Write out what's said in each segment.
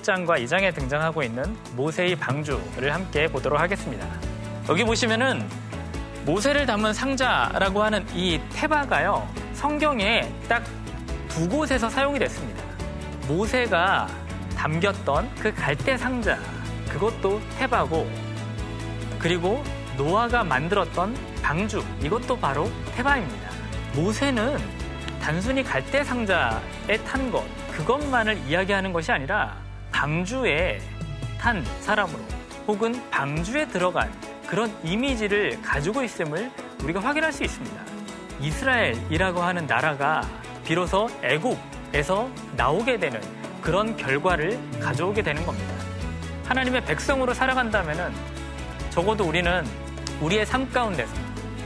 1장과 2장에 등장하고 있는 모세의 방주를 함께 보도록 하겠습니다. 여기 보시면은 모세를 담은 상자라고 하는 이 테바가요, 성경에 딱 두 곳에서 사용이 됐습니다. 모세가 담겼던 그 갈대 상자, 그것도 테바고, 그리고 노아가 만들었던 방주, 이것도 바로 테바입니다. 모세는 단순히 갈대 상자에 탄 것, 그것만을 이야기하는 것이 아니라 방주에 탄 사람으로 혹은 방주에 들어간 그런 이미지를 가지고 있음을 우리가 확인할 수 있습니다. 이스라엘이라고 하는 나라가 비로소 애국에서 나오게 되는 그런 결과를 가져오게 되는 겁니다. 하나님의 백성으로 살아간다면 적어도 우리는 우리의 삶 가운데서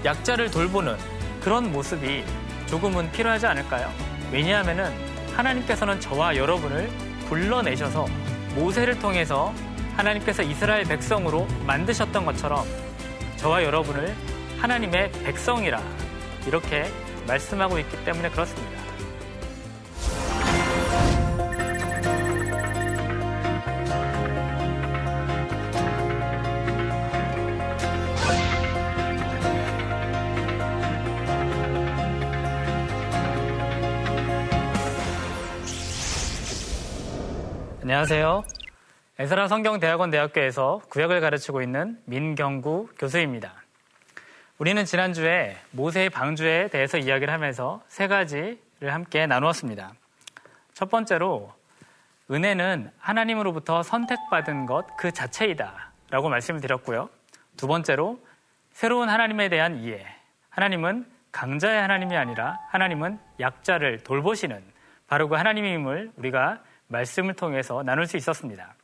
약자를 돌보는 그런 모습이 조금은 필요하지 않을까요? 왜냐하면 하나님께서는 저와 여러분을 불러내셔서 모세를 통해서 하나님께서 이스라엘 백성으로 만드셨던 것처럼 저와 여러분을 하나님의 백성이라 이렇게 말씀하고 있기 때문에 그렇습니다. 안녕하세요. 에스라 성경대학원 대학교에서 구역을 가르치고 있는 민경구 교수입니다. 우리는 지난주에 모세의 방주에 대해서 이야기를 하면서 세 가지를 함께 나누었습니다. 첫 번째로 은혜는 하나님으로부터 선택받은 것 그 자체이다 라고 말씀을 드렸고요. 두 번째로 새로운 하나님에 대한 이해. 하나님은 강자의 하나님이 아니라 하나님은 약자를 돌보시는 바로 그 하나님임을 우리가 말씀을 통해서 나눌 수 있었습니다.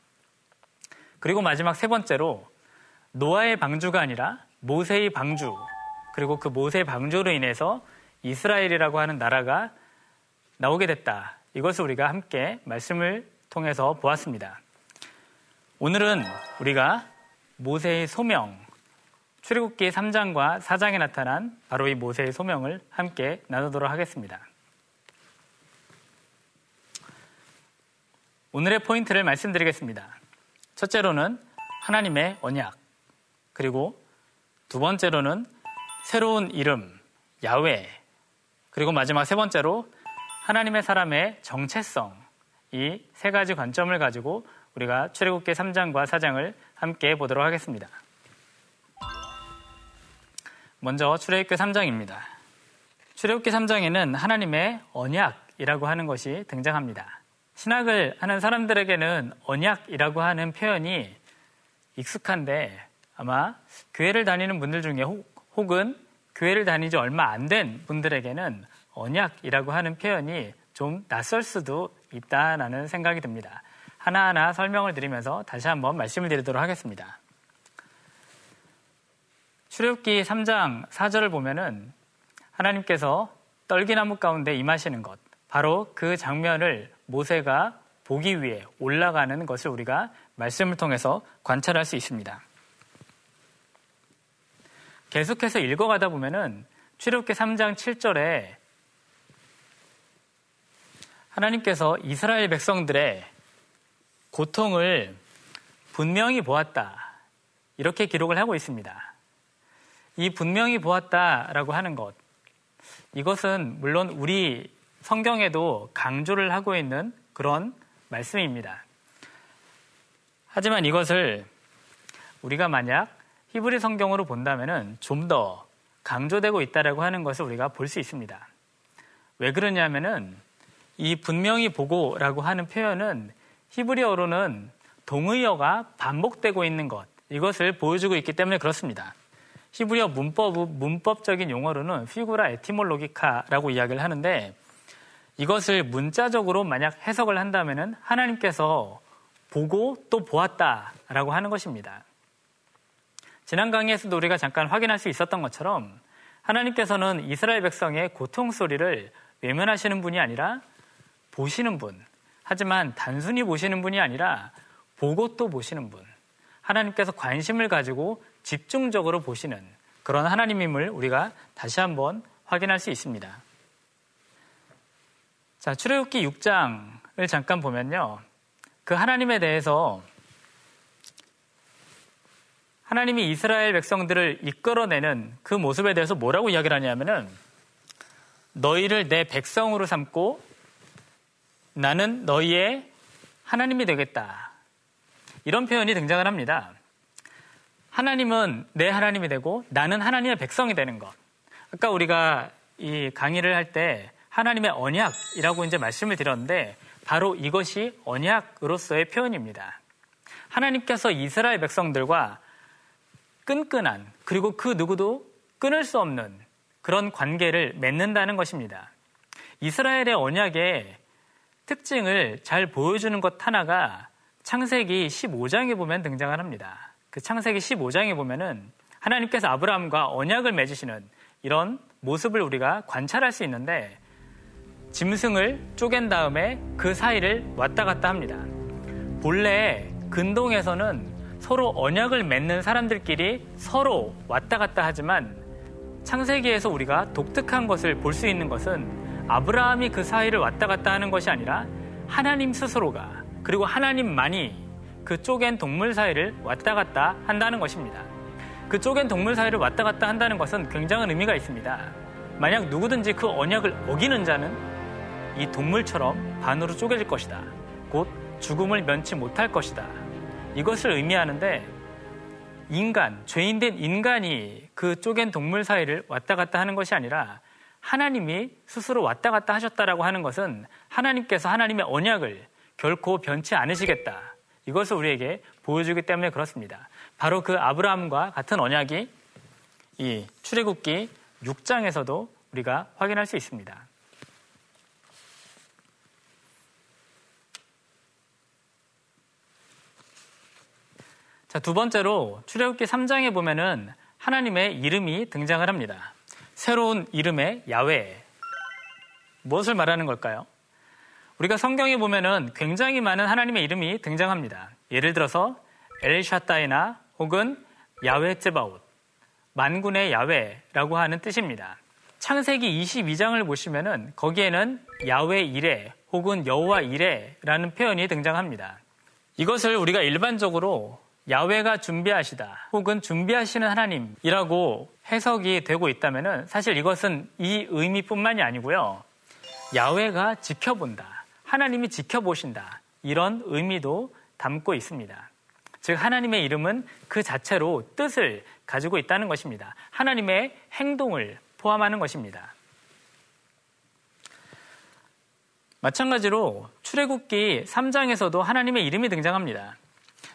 그리고 마지막 세 번째로 노아의 방주가 아니라 모세의 방주 그리고 그 모세의 방주로 인해서 이스라엘이라고 하는 나라가 나오게 됐다. 이것을 우리가 함께 말씀을 통해서 보았습니다. 오늘은 우리가 모세의 소명, 출애굽기 3장과 4장에 나타난 바로 이 모세의 소명을 함께 나누도록 하겠습니다. 오늘의 포인트를 말씀드리겠습니다. 첫째로는 하나님의 언약, 그리고 두 번째로는 새로운 이름, 야외, 그리고 마지막 세 번째로 하나님의 사람의 정체성, 이 세 가지 관점을 가지고 우리가 출애굽기 3장과 4장을 함께 보도록 하겠습니다. 먼저 출애굽기 3장입니다. 출애굽기 3장에는 하나님의 언약이라고 하는 것이 등장합니다. 신학을 하는 사람들에게는 언약이라고 하는 표현이 익숙한데 아마 교회를 다니는 분들 중에 혹은 교회를 다니지 얼마 안 된 분들에게는 언약이라고 하는 표현이 좀 낯설 수도 있다라는 생각이 듭니다. 하나하나 설명을 드리면서 다시 한번 말씀을 드리도록 하겠습니다. 출애굽기 3장 4절을 보면은 하나님께서 떨기나무 가운데 임하시는 것 바로 그 장면을 모세가 보기 위해 올라가는 것을 우리가 말씀을 통해서 관찰할 수 있습니다. 계속해서 읽어가다 보면은 출애굽기 3장 7절에 하나님께서 이스라엘 백성들의 고통을 분명히 보았다. 이렇게 기록을 하고 있습니다. 이 분명히 보았다라고 하는 것. 이것은 물론 우리 성경에도 강조를 하고 있는 그런 말씀입니다. 하지만 이것을 우리가 만약 히브리 성경으로 본다면 좀더 강조되고 있다라고 하는 것을 우리가 볼 수 있습니다. 왜 그러냐면은 이 분명히 보고라고 하는 표현은 히브리어로는 동의어가 반복되고 있는 것 이것을 보여주고 있기 때문에 그렇습니다. 히브리어 문법 문법적인 용어로는 피구라 에티몰로기카라고 이야기를 하는데 이것을 문자적으로 만약 해석을 한다면 하나님께서 보고 또 보았다라고 하는 것입니다. 지난 강의에서도 우리가 잠깐 확인할 수 있었던 것처럼 하나님께서는 이스라엘 백성의 고통 소리를 외면하시는 분이 아니라 보시는 분. 하지만 단순히 보시는 분이 아니라 보고 또 보시는 분. 하나님께서 관심을 가지고 집중적으로 보시는 그런 하나님임을 우리가 다시 한번 확인할 수 있습니다. 자, 출애굽기 6장을 잠깐 보면요. 그 하나님에 대해서 하나님이 이스라엘 백성들을 이끌어내는 그 모습에 대해서 뭐라고 이야기를 하냐면은 너희를 내 백성으로 삼고 나는 너희의 하나님이 되겠다. 이런 표현이 등장을 합니다. 하나님은 내 하나님이 되고 나는 하나님의 백성이 되는 것. 아까 우리가 이 강의를 할 때 하나님의 언약이라고 이제 말씀을 드렸는데 바로 이것이 언약으로서의 표현입니다. 하나님께서 이스라엘 백성들과 끈끈한 그리고 그 누구도 끊을 수 없는 그런 관계를 맺는다는 것입니다. 이스라엘의 언약의 특징을 잘 보여주는 것 하나가 창세기 15장에 보면 등장을 합니다. 그 창세기 15장에 보면은 하나님께서 아브라함과 언약을 맺으시는 이런 모습을 우리가 관찰할 수 있는데 짐승을 쪼갠 다음에 그 사이를 왔다 갔다 합니다. 본래 근동에서는 서로 언약을 맺는 사람들끼리 서로 왔다 갔다 하지만 창세기에서 우리가 독특한 것을 볼 수 있는 것은 아브라함이 그 사이를 왔다 갔다 하는 것이 아니라 하나님 스스로가 그리고 하나님만이 그 쪼갠 동물 사이를 왔다 갔다 한다는 것입니다. 그 쪼갠 동물 사이를 왔다 갔다 한다는 것은 굉장한 의미가 있습니다. 만약 누구든지 그 언약을 어기는 자는 이 동물처럼 반으로 쪼개질 것이다. 곧 죽음을 면치 못할 것이다. 이것을 의미하는데 인간, 죄인된 인간이 그 쪼갠 동물 사이를 왔다 갔다 하는 것이 아니라 하나님이 스스로 왔다 갔다 하셨다라고 하는 것은 하나님께서 하나님의 언약을 결코 변치 않으시겠다. 이것을 우리에게 보여주기 때문에 그렇습니다. 바로 그 아브라함과 같은 언약이 이 출애굽기 6장에서도 우리가 확인할 수 있습니다. 자, 두 번째로 출애굽기 3장에 보면은 하나님의 이름이 등장을 합니다. 새로운 이름의 야외. 무엇을 말하는 걸까요? 우리가 성경에 보면은 굉장히 많은 하나님의 이름이 등장합니다. 예를 들어서 엘샤타이나 혹은 야외 쯔바웃, 만군의 야외라고 하는 뜻입니다. 창세기 22장을 보시면은 거기에는 야외 이레 혹은 여호와 이레라는 표현이 등장합니다. 이것을 우리가 일반적으로 야외가 준비하시다 혹은 준비하시는 하나님이라고 해석이 되고 있다면 사실 이것은 이 의미뿐만이 아니고요. 야외가 지켜본다. 하나님이 지켜보신다. 이런 의미도 담고 있습니다. 즉, 하나님의 이름은 그 자체로 뜻을 가지고 있다는 것입니다. 하나님의 행동을 포함하는 것입니다. 마찬가지로 출애굽기 3장에서도 하나님의 이름이 등장합니다.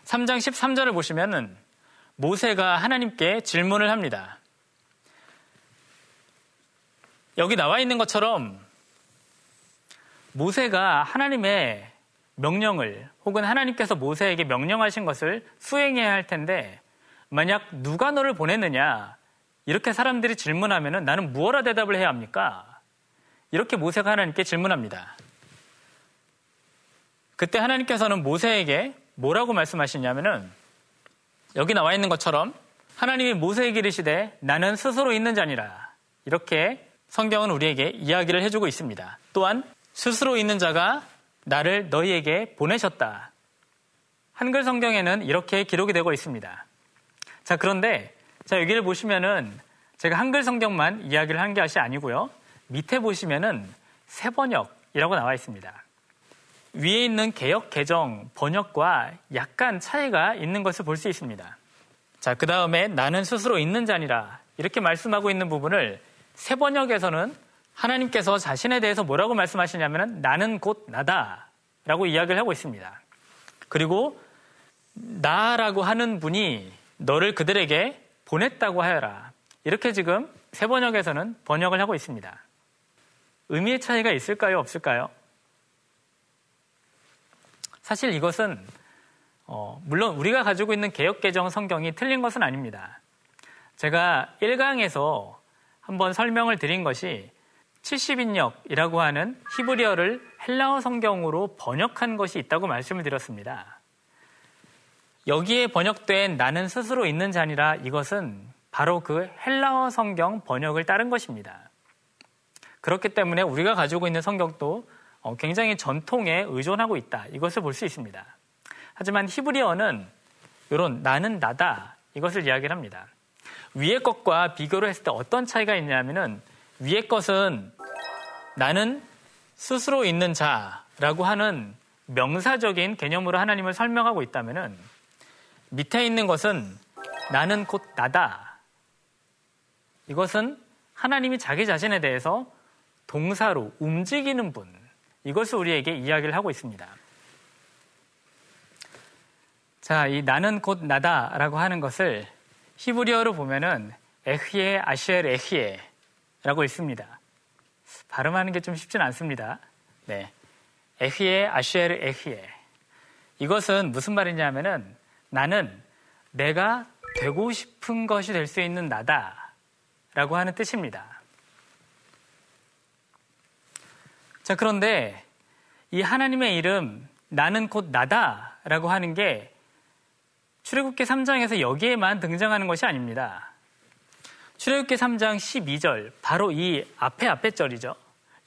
3장 13절을 보시면은 모세가 하나님께 질문을 합니다. 여기 나와 있는 것처럼 모세가 하나님의 명령을 혹은 하나님께서 모세에게 명령하신 것을 수행해야 할 텐데 만약 누가 너를 보냈느냐 이렇게 사람들이 질문하면 나는 무엇라 대답을 해야 합니까? 이렇게 모세가 하나님께 질문합니다. 그때 하나님께서는 모세에게 뭐라고 말씀하시냐면은 여기 나와 있는 것처럼 하나님이 모세에게 이르시되 나는 스스로 있는 자니라. 이렇게 성경은 우리에게 이야기를 해주고 있습니다. 또한 스스로 있는 자가 나를 너희에게 보내셨다. 한글 성경에는 이렇게 기록이 되고 있습니다. 자, 그런데 자, 여기를 보시면은 제가 한글 성경만 이야기를 한 것이 아니고요. 밑에 보시면은 세 번역이라고 나와 있습니다. 위에 있는 개혁 개정 번역과 약간 차이가 있는 것을 볼 수 있습니다. 자, 그 다음에 나는 스스로 있는 자니라 이렇게 말씀하고 있는 부분을 세 번역에서는 하나님께서 자신에 대해서 뭐라고 말씀하시냐면 나는 곧 나다 라고 이야기를 하고 있습니다. 그리고 나라고 하는 분이 너를 그들에게 보냈다고 하여라. 이렇게 지금 세 번역에서는 번역을 하고 있습니다. 의미의 차이가 있을까요? 없을까요? 사실 이것은 어, 물론 우리가 가지고 있는 개혁개정 성경이 틀린 것은 아닙니다. 제가 1강에서 한번 설명을 드린 것이 70인역이라고 하는 히브리어를 헬라어 성경으로 번역한 것이 있다고 말씀을 드렸습니다. 여기에 번역된 나는 스스로 있는 자니라 이것은 바로 그 헬라어 성경 번역을 따른 것입니다. 그렇기 때문에 우리가 가지고 있는 성경도 어, 굉장히 전통에 의존하고 있다. 이것을 볼 수 있습니다. 하지만 히브리어는 이런 나는 나다 이것을 이야기를 합니다. 위의 것과 비교를 했을 때 어떤 차이가 있냐면은 위의 것은 나는 스스로 있는 자라고 하는 명사적인 개념으로 하나님을 설명하고 있다면은 밑에 있는 것은 나는 곧 나다. 이것은 하나님이 자기 자신에 대해서 동사로 움직이는 분. 이것을 우리에게 이야기를 하고 있습니다. 자, 이 나는 곧 나다라고 하는 것을 히브리어로 보면은 에히에 아시엘 에히에라고 있습니다. 발음하는 게 좀 쉽진 않습니다. 네. 에히에 아시엘 에히에. 이것은 무슨 말이냐면은 나는 내가 되고 싶은 것이 될 수 있는 나다. 라고 하는 뜻입니다. 자, 그런데 이 하나님의 이름, 나는 곧 나다. 라고 하는 게 출애굽기 3장에서 여기에만 등장하는 것이 아닙니다. 출애굽기 3장 12절, 바로 이 앞에 앞에 절이죠.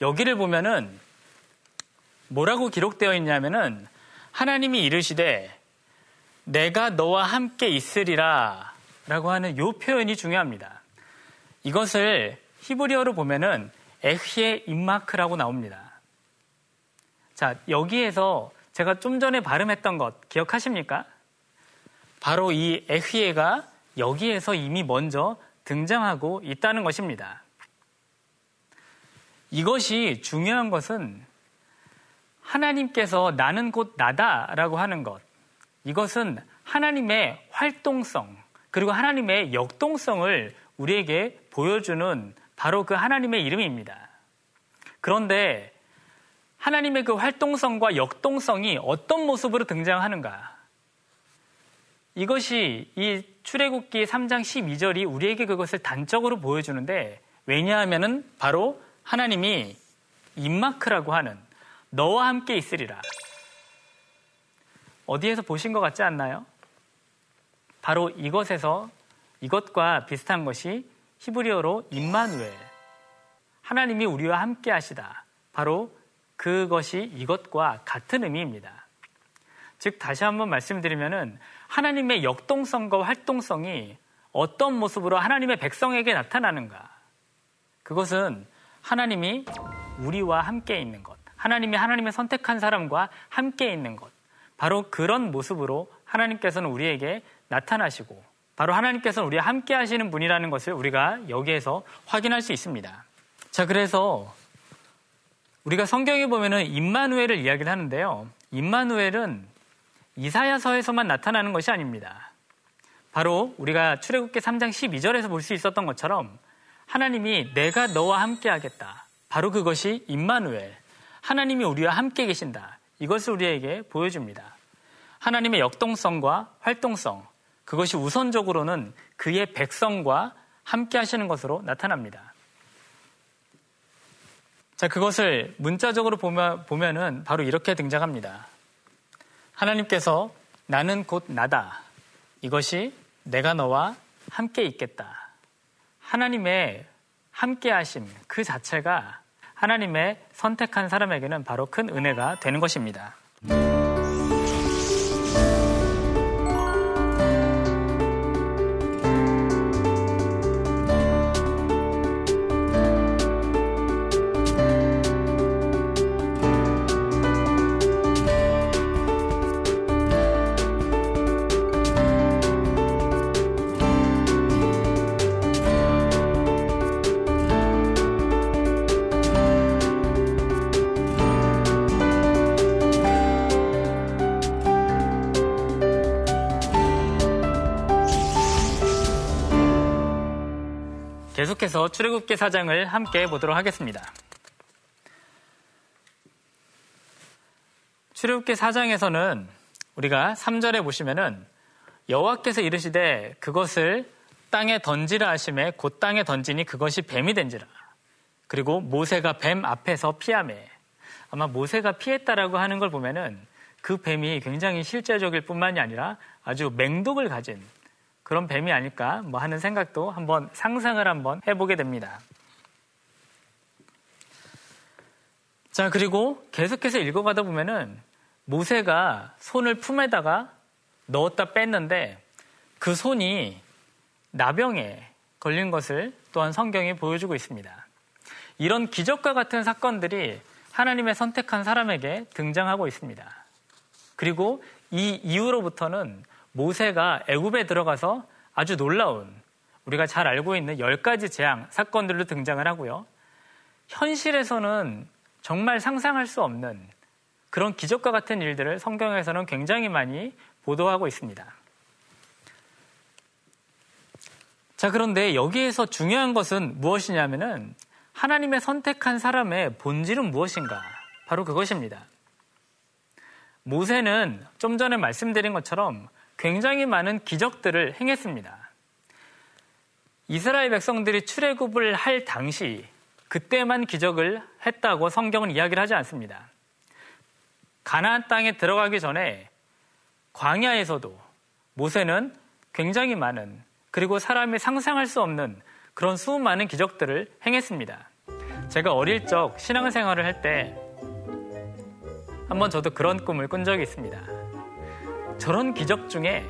여기를 보면은 뭐라고 기록되어 있냐면은 하나님이 이르시되 내가 너와 함께 있으리라 라고 하는 요 표현이 중요합니다. 이것을 히브리어로 보면은 에히의 임마크라고 나옵니다. 자, 여기에서 제가 좀 전에 발음했던 것 기억하십니까? 바로 이 에히에가 여기에서 이미 먼저 등장하고 있다는 것입니다. 이것이 중요한 것은 하나님께서 나는 곧 나다라고 하는 것. 이것은 하나님의 활동성, 그리고 하나님의 역동성을 우리에게 보여주는 바로 그 하나님의 이름입니다. 그런데 하나님의 그 활동성과 역동성이 어떤 모습으로 등장하는가? 이것이 이 출애굽기 3장 12절이 우리에게 그것을 단적으로 보여주는데 왜냐하면은 바로 하나님이 임마크라고 하는 너와 함께 있으리라. 어디에서 보신 것 같지 않나요? 바로 이것에서 이것과 비슷한 것이 히브리어로 임마누엘. 하나님이 우리와 함께 하시다. 바로 그것이 이것과 같은 의미입니다. 즉, 다시 한번 말씀드리면은 하나님의 역동성과 활동성이 어떤 모습으로 하나님의 백성에게 나타나는가? 그것은 하나님이 우리와 함께 있는 것. 하나님이 하나님의 선택한 사람과 함께 있는 것. 바로 그런 모습으로 하나님께서는 우리에게 나타나시고 바로 하나님께서는 우리와 함께 하시는 분이라는 것을 우리가 여기에서 확인할 수 있습니다. 자, 그래서 우리가 성경에 보면은 임마누엘을 이야기를 하는데요. 임마누엘은 이사야서에서만 나타나는 것이 아닙니다. 바로 우리가 출애굽기 3장 12절에서 볼 수 있었던 것처럼 하나님이 내가 너와 함께 하겠다. 바로 그것이 임마누엘. 하나님이 우리와 함께 계신다. 이것을 우리에게 보여줍니다. 하나님의 역동성과 활동성, 그것이 우선적으로는 그의 백성과 함께 하시는 것으로 나타납니다. 자, 그것을 문자적으로 보면, 보면은 바로 이렇게 등장합니다. 하나님께서 나는 곧 나다. 이것이 내가 너와 함께 있겠다. 하나님의 함께 하심 그 자체가 하나님의 선택한 사람에게는 바로 큰 은혜가 되는 것입니다. 계속해서 출애굽기 사장을 함께 보도록 하겠습니다. 출애굽기 사장에서는 우리가 3절에 보시면은 여호와께서 이르시되 그것을 땅에 던지라 하심에 곧 땅에 던지니 그것이 뱀이 된지라. 그리고 모세가 뱀 앞에서 피함에 아마 모세가 피했다라고 하는 걸 보면은 그 뱀이 굉장히 실제적일 뿐만이 아니라 아주 맹독을 가진 그런 뱀이 아닐까 뭐 하는 생각도 한번 상상을 한번 해보게 됩니다. 자, 그리고 계속해서 읽어가다 보면은 모세가 손을 품에다가 넣었다 뺐는데 그 손이 나병에 걸린 것을 또한 성경이 보여주고 있습니다. 이런 기적과 같은 사건들이 하나님의 선택한 사람에게 등장하고 있습니다. 그리고 이 이후로부터는 모세가 애굽에 들어가서 아주 놀라운 우리가 잘 알고 있는 열 가지 재앙 사건들로 등장을 하고요. 현실에서는 정말 상상할 수 없는 그런 기적과 같은 일들을 성경에서는 굉장히 많이 보도하고 있습니다. 자, 그런데 여기에서 중요한 것은 무엇이냐면은 하나님의 선택한 사람의 본질은 무엇인가? 바로 그것입니다. 모세는 좀 전에 말씀드린 것처럼 굉장히 많은 기적들을 행했습니다. 이스라엘 백성들이 출애굽을 할 당시 그때만 기적을 했다고 성경은 이야기를 하지 않습니다. 가나안 땅에 들어가기 전에 광야에서도 모세는 굉장히 많은 그리고 사람이 상상할 수 없는 그런 수많은 기적들을 행했습니다. 제가 어릴 적 신앙생활을 할 때 한번 저도 그런 꿈을 꾼 적이 있습니다. 저런 기적 중에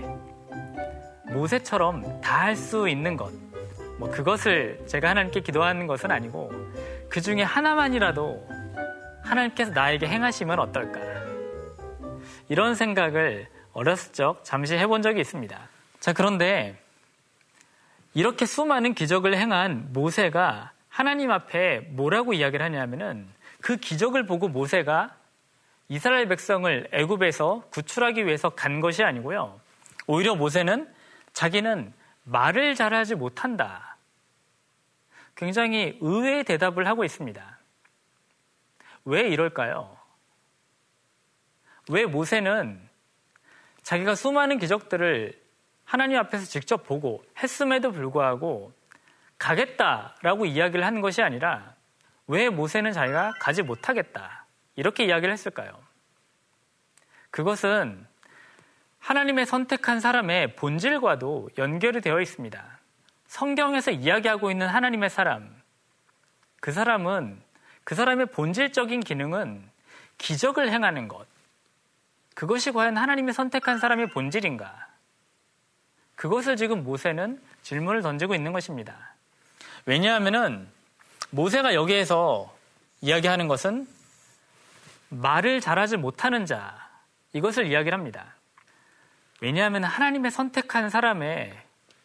모세처럼 다 할 수 있는 것, 뭐 그것을 제가 하나님께 기도하는 것은 아니고 그 중에 하나만이라도 하나님께서 나에게 행하시면 어떨까? 이런 생각을 어렸을 적 잠시 해본 적이 있습니다. 자, 그런데 이렇게 수많은 기적을 행한 모세가 하나님 앞에 뭐라고 이야기를 하냐면은 그 기적을 보고 모세가 이스라엘 백성을 애굽에서 구출하기 위해서 간 것이 아니고요. 오히려 모세는 자기는 말을 잘하지 못한다. 굉장히 의외의 대답을 하고 있습니다. 왜 이럴까요? 왜 모세는 자기가 수많은 기적들을 하나님 앞에서 직접 보고 했음에도 불구하고 가겠다라고 이야기를 한 것이 아니라 왜 모세는 자기가 가지 못하겠다 이렇게 이야기를 했을까요? 그것은 하나님의 선택한 사람의 본질과도 연결이 되어 있습니다. 성경에서 이야기하고 있는 하나님의 사람, 그 사람은 그 사람의 본질적인 기능은 기적을 행하는 것. 그것이 과연 하나님의 선택한 사람의 본질인가? 그것을 지금 모세는 질문을 던지고 있는 것입니다. 왜냐하면은 모세가 여기에서 이야기하는 것은 말을 잘하지 못하는 자, 이것을 이야기를 합니다. 왜냐하면 하나님의 선택한 사람의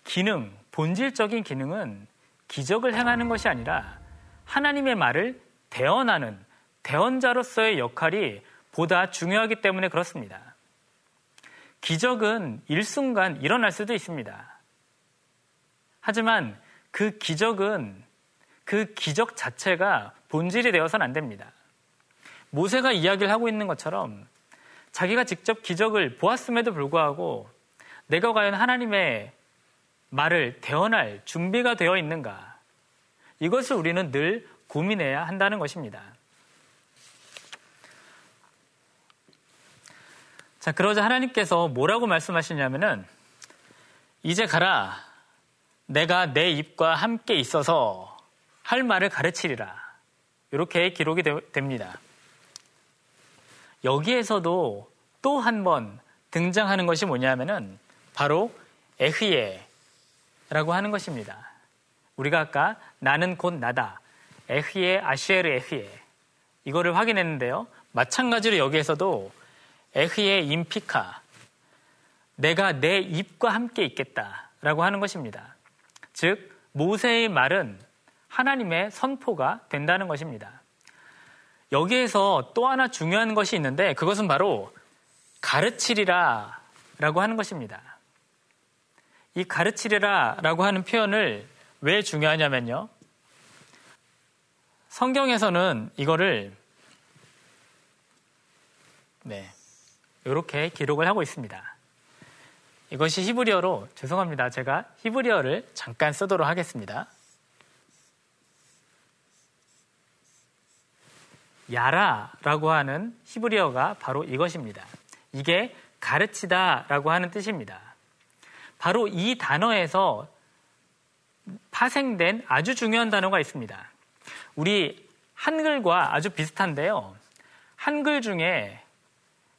기능, 본질적인 기능은 기적을 행하는 것이 아니라 하나님의 말을 대언하는 대언자로서의 역할이 보다 중요하기 때문에 그렇습니다. 기적은 일순간 일어날 수도 있습니다. 하지만 그 기적은 그 기적 자체가 본질이 되어서는 안 됩니다. 모세가 이야기를 하고 있는 것처럼 자기가 직접 기적을 보았음에도 불구하고 내가 과연 하나님의 말을 대언할 준비가 되어 있는가? 이것을 우리는 늘 고민해야 한다는 것입니다. 자, 그러자 하나님께서 뭐라고 말씀하시냐면은 이제 가라. 내가 내 입과 함께 있어서 할 말을 가르치리라. 이렇게 기록이 되, 됩니다. 여기에서도 또 한 번 등장하는 것이 뭐냐면은 바로 에흐예라고 하는 것입니다. 우리가 아까 나는 곧 나다. 에흐예 아시에르 에흐예. 이거를 확인했는데요. 마찬가지로 여기에서도 에흐예 임피카. 내가 내 입과 함께 있겠다 라고 하는 것입니다. 즉 모세의 말은 하나님의 선포가 된다는 것입니다. 여기에서 또 하나 중요한 것이 있는데 그것은 바로 가르치리라 라고 하는 것입니다. 이 가르치리라 라고 하는 표현을 왜 중요하냐면요. 성경에서는 이거를 네. 이렇게 기록을 하고 있습니다. 이것이 히브리어로 죄송합니다. 제가 히브리어를 잠깐 쓰도록 하겠습니다. 야라라고 하는 히브리어가 바로 이것입니다. 이게 가르치다라고 하는 뜻입니다. 바로 이 단어에서 파생된 아주 중요한 단어가 있습니다. 우리 한글과 아주 비슷한데요. 한글 중에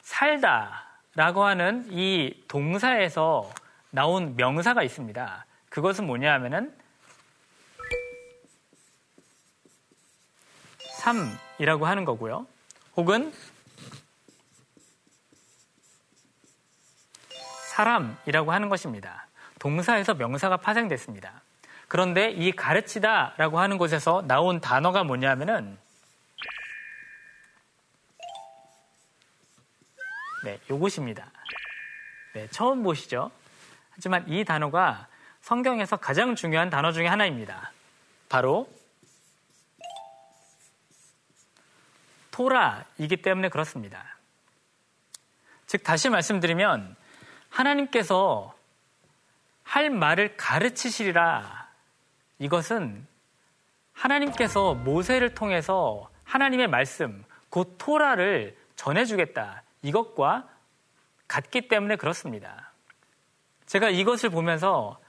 살다라고 하는 이 동사에서 나온 명사가 있습니다. 그것은 뭐냐 하면은 삶 이라고 하는 거고요. 혹은 사람이라고 하는 것입니다. 동사에서 명사가 파생됐습니다. 그런데 이 가르치다 라고 하는 곳에서 나온 단어가 뭐냐면은 네, 요것입니다. 네, 처음 보시죠? 하지만 이 단어가 성경에서 가장 중요한 단어 중의 하나입니다. 바로 토라이기 때문에 그렇습니다. 즉, 다시 말씀드리면 하나님께서 할 말을 가르치시리라. 이것은 하나님께서 모세를 통해서 하나님의 말씀, 곧 토라를 전해주겠다. 이것과 같기 때문에 그렇습니다. 제가 이것을 보면서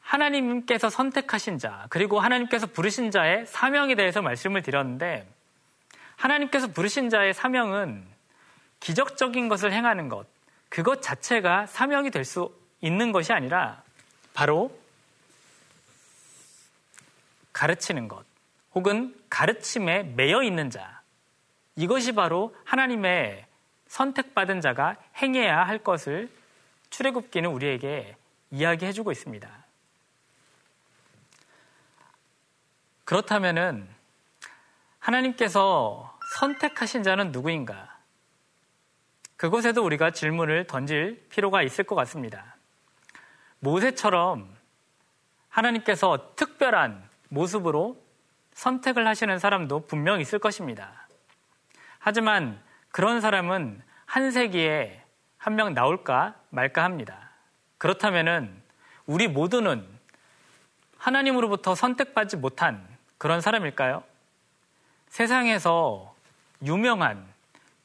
하나님께서 선택하신 자, 그리고 하나님께서 부르신 자의 사명에 대해서 말씀을 드렸는데, 하나님께서 부르신 자의 사명은 기적적인 것을 행하는 것, 그것 자체가 사명이 될 수 있는 것이 아니라 바로 가르치는 것 혹은 가르침에 매여 있는 자 이것이 바로 하나님의 선택받은 자가 행해야 할 것을 출애굽기는 우리에게 이야기해 주고 있습니다. 그렇다면은 하나님께서 선택하신 자는 누구인가? 그곳에도 우리가 질문을 던질 필요가 있을 것 같습니다. 모세처럼 하나님께서 특별한 모습으로 선택을 하시는 사람도 분명 있을 것입니다. 하지만 그런 사람은 한 세기에 한 명 나올까 말까 합니다. 그렇다면 우리 모두는 하나님으로부터 선택받지 못한 그런 사람일까요? 세상에서 유명한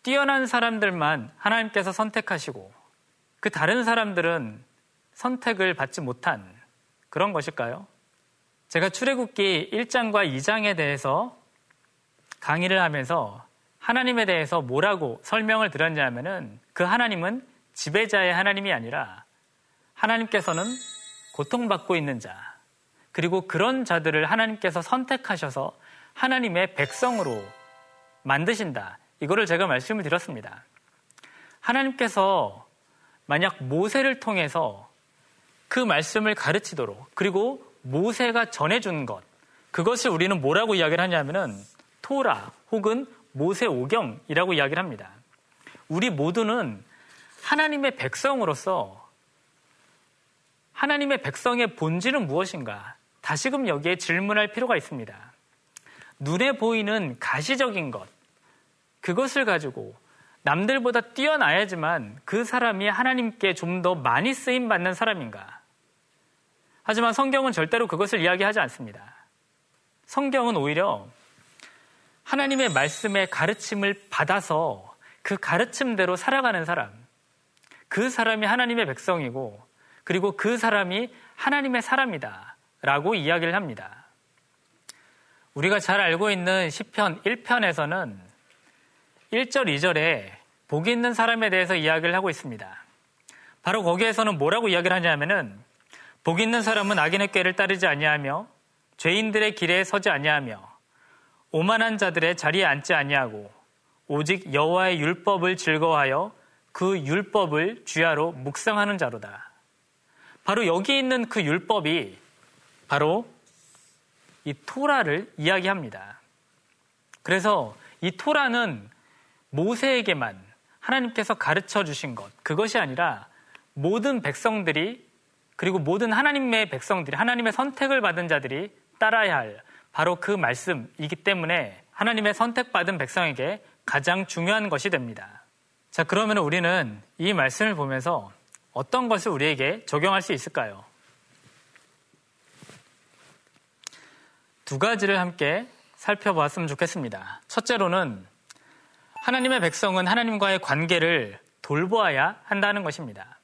뛰어난 사람들만 하나님께서 선택하시고 그 다른 사람들은 선택을 받지 못한 그런 것일까요? 제가 출애굽기 1장과 2장에 대해서 강의를 하면서 하나님에 대해서 뭐라고 설명을 드렸냐면은 그 하나님은 지배자의 하나님이 아니라 하나님께서는 고통받고 있는 자, 그리고 그런 자들을 하나님께서 선택하셔서 하나님의 백성으로 만드신다. 이거를 제가 말씀을 드렸습니다. 하나님께서 만약 모세를 통해서 그 말씀을 가르치도록 그리고 모세가 전해준 것 그것을 우리는 뭐라고 이야기를 하냐면은 토라 혹은 모세 오경이라고 이야기를 합니다. 우리 모두는 하나님의 백성으로서 하나님의 백성의 본질은 무엇인가? 다시금 여기에 질문할 필요가 있습니다. 눈에 보이는 가시적인 것, 그것을 가지고 남들보다 뛰어나야지만 그 사람이 하나님께 좀 더 많이 쓰임 받는 사람인가? 하지만 성경은 절대로 그것을 이야기하지 않습니다. 성경은 오히려 하나님의 말씀의 가르침을 받아서 그 가르침대로 살아가는 사람, 그 사람이 하나님의 백성이고, 그리고 그 사람이 하나님의 사람이다. 라고 이야기를 합니다. 우리가 잘 알고 있는 시편 1편에서는 1절, 2절에 복이 있는 사람에 대해서 이야기를 하고 있습니다. 바로 거기에서는 뭐라고 이야기를 하냐면은 복 있는 사람은 악인의 꾀를 따르지 아니하며 죄인들의 길에 서지 아니하며 오만한 자들의 자리에 앉지 아니하고 오직 여호와의 율법을 즐거워하여 그 율법을 주야로 묵상하는 자로다. 바로 여기 있는 그 율법이 바로 이 토라를 이야기합니다. 그래서 이 토라는 모세에게만 하나님께서 가르쳐 주신 것, 그것이 아니라 모든 백성들이 그리고 모든 하나님의 백성들이 하나님의 선택을 받은 자들이 따라야 할 바로 그 말씀이기 때문에 하나님의 선택받은 백성에게 가장 중요한 것이 됩니다. 자, 그러면 우리는 이 말씀을 보면서 어떤 것을 우리에게 적용할 수 있을까요? 두 가지를 함께 살펴보았으면 좋겠습니다. 첫째로는 하나님의 백성은 하나님과의 관계를 돌보아야 한다는 것입니다.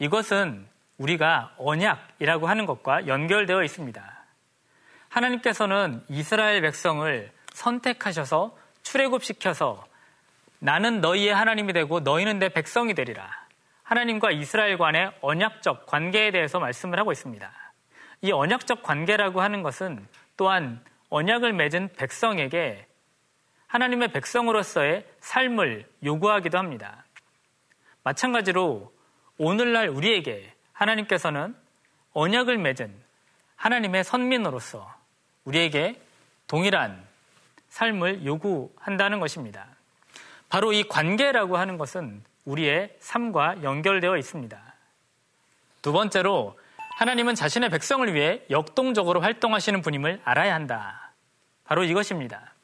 이것은 우리가 언약이라고 하는 것과 연결되어 있습니다. 하나님께서는 이스라엘 백성을 선택하셔서 출애굽시켜서 나는 너희의 하나님이 되고 너희는 내 백성이 되리라. 하나님과 이스라엘 간의 언약적 관계에 대해서 말씀을 하고 있습니다. 이 언약적 관계라고 하는 것은 또한 언약을 맺은 백성에게 하나님의 백성으로서의 삶을 요구하기도 합니다. 마찬가지로 오늘날 우리에게 하나님께서는 언약을 맺은 하나님의 선민으로서 우리에게 동일한 삶을 요구한다는 것입니다. 바로 이 관계라고 하는 것은 우리의 삶과 연결되어 있습니다. 두 번째로 하나님은 자신의 백성을 위해 역동적으로 활동하시는 분임을 알아야 한다. 바로 이것입니다.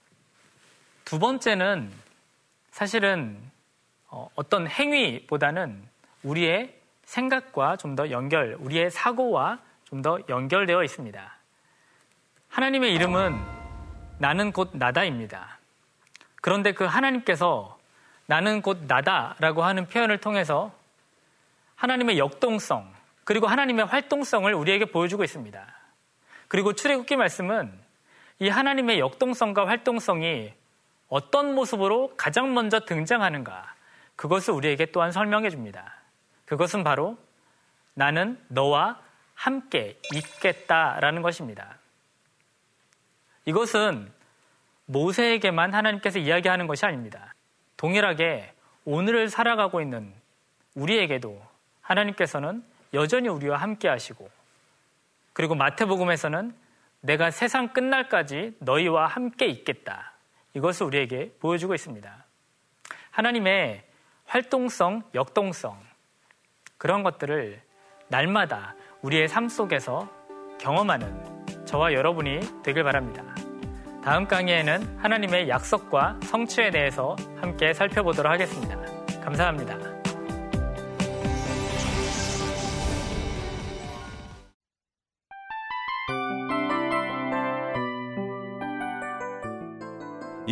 두 번째는 사실은 어, 어떤 행위보다는 우리의 생각과 좀 더 연결, 우리의 사고와 좀 더 연결되어 있습니다. 하나님의 이름은 나는 곧 나다입니다. 그런데 그 하나님께서 나는 곧 나다라고 하는 표현을 통해서 하나님의 역동성, 그리고 하나님의 활동성을 우리에게 보여주고 있습니다. 그리고 출애굽기 말씀은 이 하나님의 역동성과 활동성이 어떤 모습으로 가장 먼저 등장하는가 그것을 우리에게 또한 설명해 줍니다. 그것은 바로 나는 너와 함께 있겠다라는 것입니다. 이것은 모세에게만 하나님께서 이야기하는 것이 아닙니다. 동일하게 오늘을 살아가고 있는 우리에게도 하나님께서는 여전히 우리와 함께 하시고 그리고 마태복음에서는 내가 세상 끝날까지 너희와 함께 있겠다. 이것을 우리에게 보여주고 있습니다. 하나님의 활동성, 역동성, 그런 것들을 날마다 우리의 삶 속에서 경험하는 저와 여러분이 되길 바랍니다. 다음 강의에는 하나님의 약속과 성취에 대해서 함께 살펴보도록 하겠습니다. 감사합니다.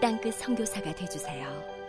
땅끝 성교사가 되주세요